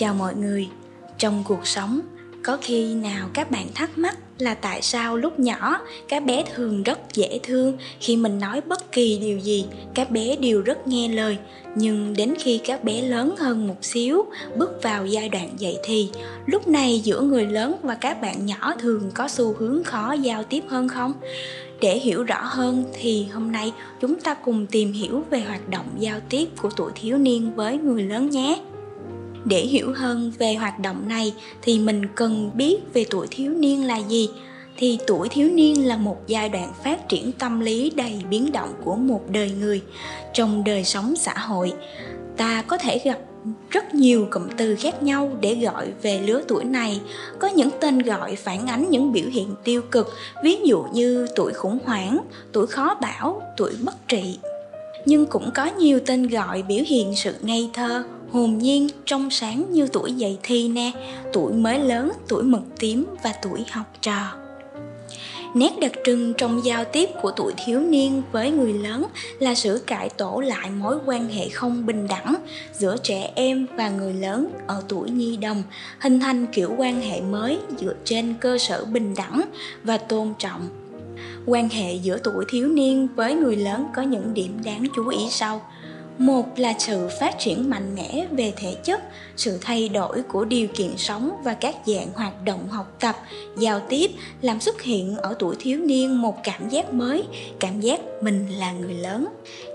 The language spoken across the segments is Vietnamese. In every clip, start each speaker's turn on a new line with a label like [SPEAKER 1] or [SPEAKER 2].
[SPEAKER 1] Chào mọi người, trong cuộc sống có khi nào các bạn thắc mắc là tại sao lúc nhỏ các bé thường rất dễ thương khi mình nói bất kỳ điều gì các bé đều rất nghe lời. Nhưng đến khi các bé lớn hơn một xíu bước vào giai đoạn dậy thì lúc này giữa người lớn và các bạn nhỏ thường có xu hướng khó giao tiếp hơn không? Để hiểu rõ hơn thì hôm nay chúng ta cùng tìm hiểu về hoạt động giao tiếp của tuổi thiếu niên với người lớn nhé để hiểu hơn về hoạt động này thì mình cần biết về tuổi thiếu niên là gì. Thì tuổi thiếu niên là một giai đoạn phát triển tâm lý đầy biến động của một đời người trong đời sống xã hội. Ta có thể gặp rất nhiều cụm từ khác nhau để gọi về lứa tuổi này. Có những tên gọi phản ánh những biểu hiện tiêu cực, ví dụ như tuổi khủng hoảng, tuổi khó bảo, tuổi bất trị. Nhưng cũng có nhiều tên gọi biểu hiện sự ngây thơ hồn nhiên, trong sáng như tuổi dậy thi nè, tuổi mới lớn, tuổi mực tím và tuổi học trò. Nét đặc trưng trong giao tiếp của tuổi thiếu niên với người lớn là sự cải tổ lại mối quan hệ không bình đẳng giữa trẻ em và người lớn ở tuổi nhi đồng, hình thành kiểu quan hệ mới dựa trên cơ sở bình đẳng và tôn trọng. Quan hệ giữa tuổi thiếu niên với người lớn có những điểm đáng chú ý sau một là sự phát triển mạnh mẽ về thể chất, sự thay đổi của điều kiện sống và các dạng hoạt động học tập, giao tiếp làm xuất hiện ở tuổi thiếu niên một cảm giác mới, cảm giác mình là người lớn.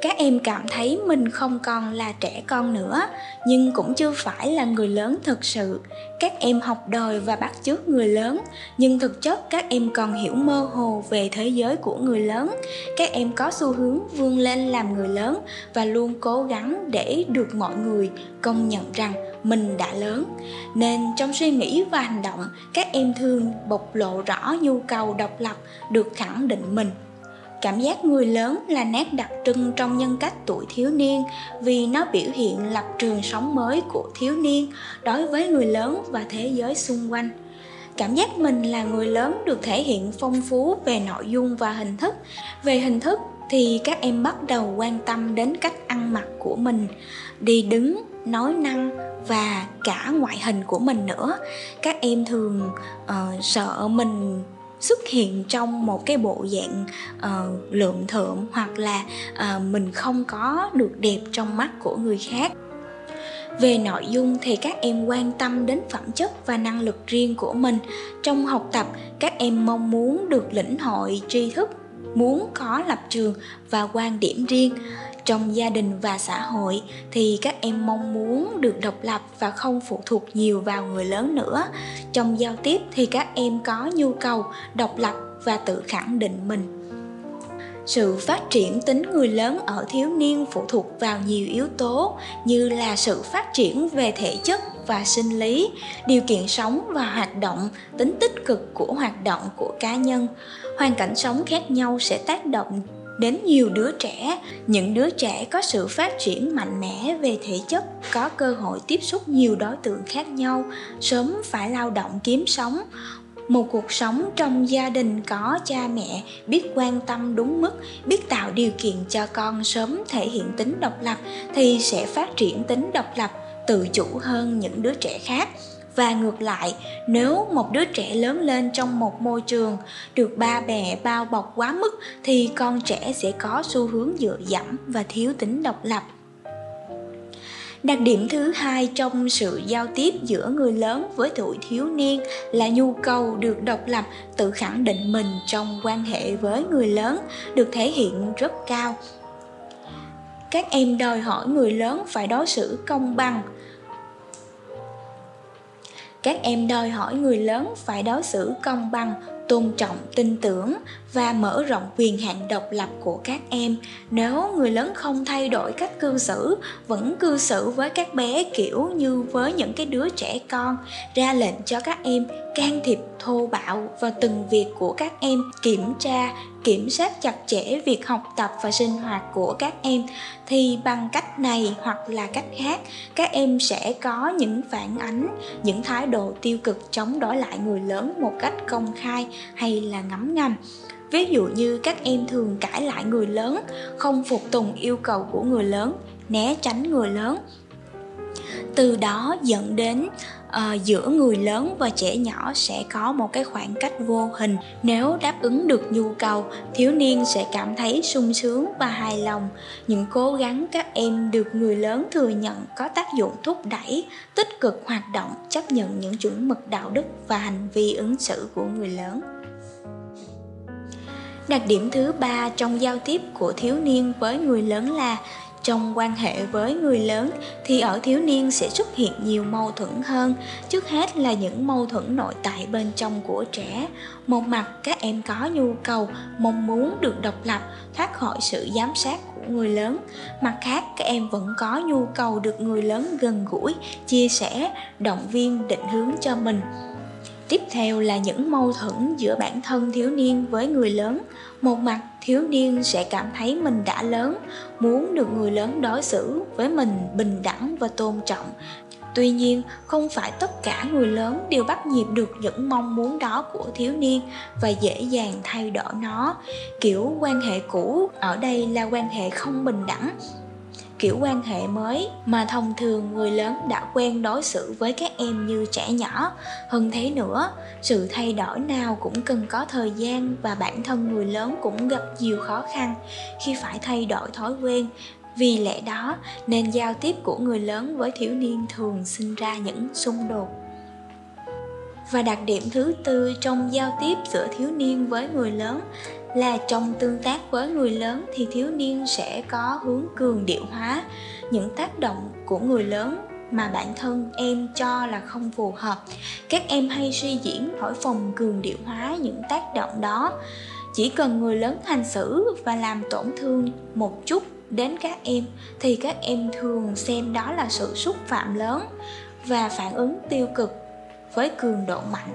[SPEAKER 1] Các em cảm thấy mình không còn là trẻ con nữa, nhưng cũng chưa phải là người lớn thực sự. Các em học đòi và bắt chước người lớn, nhưng thực chất các em còn hiểu mơ hồ về thế giới của người lớn. Các em có xu hướng vươn lên làm người lớn và luôn cố gắng để được mọi người công nhận rằng mình đã lớn. Nên trong suy nghĩ và hành động, các em thường bộc lộ rõ nhu cầu độc lập được khẳng định mình. Cảm giác người lớn là nét đặc trưng trong nhân cách tuổi thiếu niên vì nó biểu hiện lập trường sống mới của thiếu niên đối với người lớn và thế giới xung quanh. Cảm giác mình là người lớn được thể hiện phong phú về nội dung và hình thức, về hình thức thì các em bắt đầu quan tâm đến cách ăn mặc của mình đi đứng nói năng và cả ngoại hình của mình nữa. Các em thường uh, sợ mình xuất hiện trong một cái bộ dạng uh, lượm thượm hoặc là uh, mình không có được đẹp trong mắt của người khác. Về nội dung thì các em quan tâm đến phẩm chất và năng lực riêng của mình. Trong học tập các em mong muốn được lĩnh hội tri thức muốn có lập trường và quan điểm riêng trong gia đình và xã hội thì các em mong muốn được độc lập và không phụ thuộc nhiều vào người lớn nữa. Trong giao tiếp thì các em có nhu cầu độc lập và tự khẳng định mình. Sự phát triển tính người lớn ở thiếu niên phụ thuộc vào nhiều yếu tố như là sự phát triển về thể chất và sinh lý, điều kiện sống và hoạt động, tính tích cực của hoạt động của cá nhân. Hoàn cảnh sống khác nhau sẽ tác động đến nhiều đứa trẻ. Những đứa trẻ có sự phát triển mạnh mẽ về thể chất, có cơ hội tiếp xúc nhiều đối tượng khác nhau, sớm phải lao động kiếm sống. Một cuộc sống trong gia đình có cha mẹ, biết quan tâm đúng mức, biết tạo điều kiện cho con sớm thể hiện tính độc lập thì sẽ phát triển tính độc lập tự chủ hơn những đứa trẻ khác. Và ngược lại, nếu một đứa trẻ lớn lên trong một môi trường được ba bè bao bọc quá mức, thì con trẻ sẽ có xu hướng dựa dẫm và thiếu tính độc lập. Đặc điểm thứ hai trong sự giao tiếp giữa người lớn với tuổi thiếu niên là nhu cầu được độc lập tự khẳng định mình trong quan hệ với người lớn được thể hiện rất cao các em đòi hỏi người lớn phải đối xử công bằng. Các em đòi hỏi người lớn phải đối xử công bằng tôn trọng, tin tưởng và mở rộng quyền hạn độc lập của các em. Nếu người lớn không thay đổi cách cư xử, vẫn cư xử với các bé kiểu như với những cái đứa trẻ con, ra lệnh cho các em can thiệp, thô bạo vào từng việc của các em, kiểm tra, kiểm soát chặt chẽ việc học tập và sinh hoạt của các em. Thì bằng cách này hoặc là cách khác, các em sẽ có những phản ánh, những thái độ tiêu cực chống đối lại người lớn một cách công khai hay là ngấm ngầm. Ví dụ như các em thường cãi lại người lớn, không phục tùng yêu cầu của người lớn, né tránh người lớn từ đó dẫn đến uh, giữa người lớn và trẻ nhỏ sẽ có một cái khoảng cách vô hình. Nếu đáp ứng được nhu cầu thiếu niên sẽ cảm thấy sung sướng và hài lòng. Những cố gắng các em được người lớn thừa nhận có tác dụng thúc đẩy tích cực hoạt động chấp nhận những chuẩn mực đạo đức và hành vi ứng xử của người lớn. Đặc điểm thứ ba trong giao tiếp của thiếu niên với người lớn là trong quan hệ với người lớn thì ở thiếu niên sẽ xuất hiện nhiều mâu thuẫn hơn. Trước hết là những mâu thuẫn nội tại bên trong của trẻ. Một mặt, các em có nhu cầu, mong muốn được độc lập, thoát khỏi sự giám sát của người lớn. Mặt khác, các em vẫn có nhu cầu được người lớn gần gũi, chia sẻ, động viên, định hướng cho mình tiếp theo là những mâu thuẫn giữa bản thân thiếu niên với người lớn. Một mặt, thiếu niên sẽ cảm thấy mình đã lớn, muốn được người lớn đối xử với mình bình đẳng và tôn trọng. Tuy nhiên, không phải tất cả người lớn đều bắt nhịp được những mong muốn đó của thiếu niên và dễ dàng thay đổi nó. Kiểu quan hệ cũ ở đây là quan hệ không bình đẳng kiểu quan hệ mới mà thông thường người lớn đã quen đối xử với các em như trẻ nhỏ. Hơn thế nữa, sự thay đổi nào cũng cần có thời gian và bản thân người lớn cũng gặp nhiều khó khăn khi phải thay đổi thói quen. Vì lẽ đó, nên giao tiếp của người lớn với thiếu niên thường sinh ra những xung đột và đặc điểm thứ tư trong giao tiếp giữa thiếu niên với người lớn. Là trong tương tác với người lớn thì thiếu niên sẽ có hướng cường điệu hóa. Những tác động của người lớn mà bản thân em cho là không phù hợp. Các em hay suy diễn thổi phồng cường điệu hóa những tác động đó. Chỉ cần người lớn hành xử và làm tổn thương một chút đến các em thì các em thường xem đó là sự xúc phạm lớn và phản ứng tiêu cực với cường độ mạnh,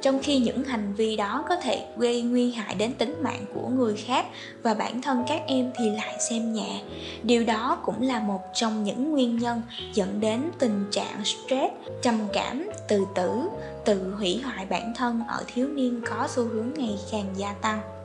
[SPEAKER 1] trong khi những hành vi đó có thể gây nguy hại đến tính mạng của người khác và bản thân các em thì lại xem nhẹ. Điều đó cũng là một trong những nguyên nhân dẫn đến tình trạng stress, trầm cảm, tự tử, tự hủy hoại bản thân ở thiếu niên có xu hướng ngày càng gia tăng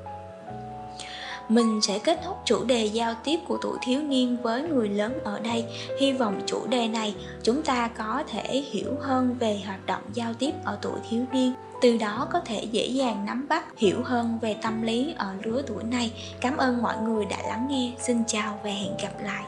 [SPEAKER 1] mình sẽ kết thúc chủ đề giao tiếp của tuổi thiếu niên với người lớn ở đây. Hy vọng chủ đề này chúng ta có thể hiểu hơn về hoạt động giao tiếp ở tuổi thiếu niên. Từ đó có thể dễ dàng nắm bắt, hiểu hơn về tâm lý ở lứa tuổi này. Cảm ơn mọi người đã lắng nghe. Xin chào và hẹn gặp lại.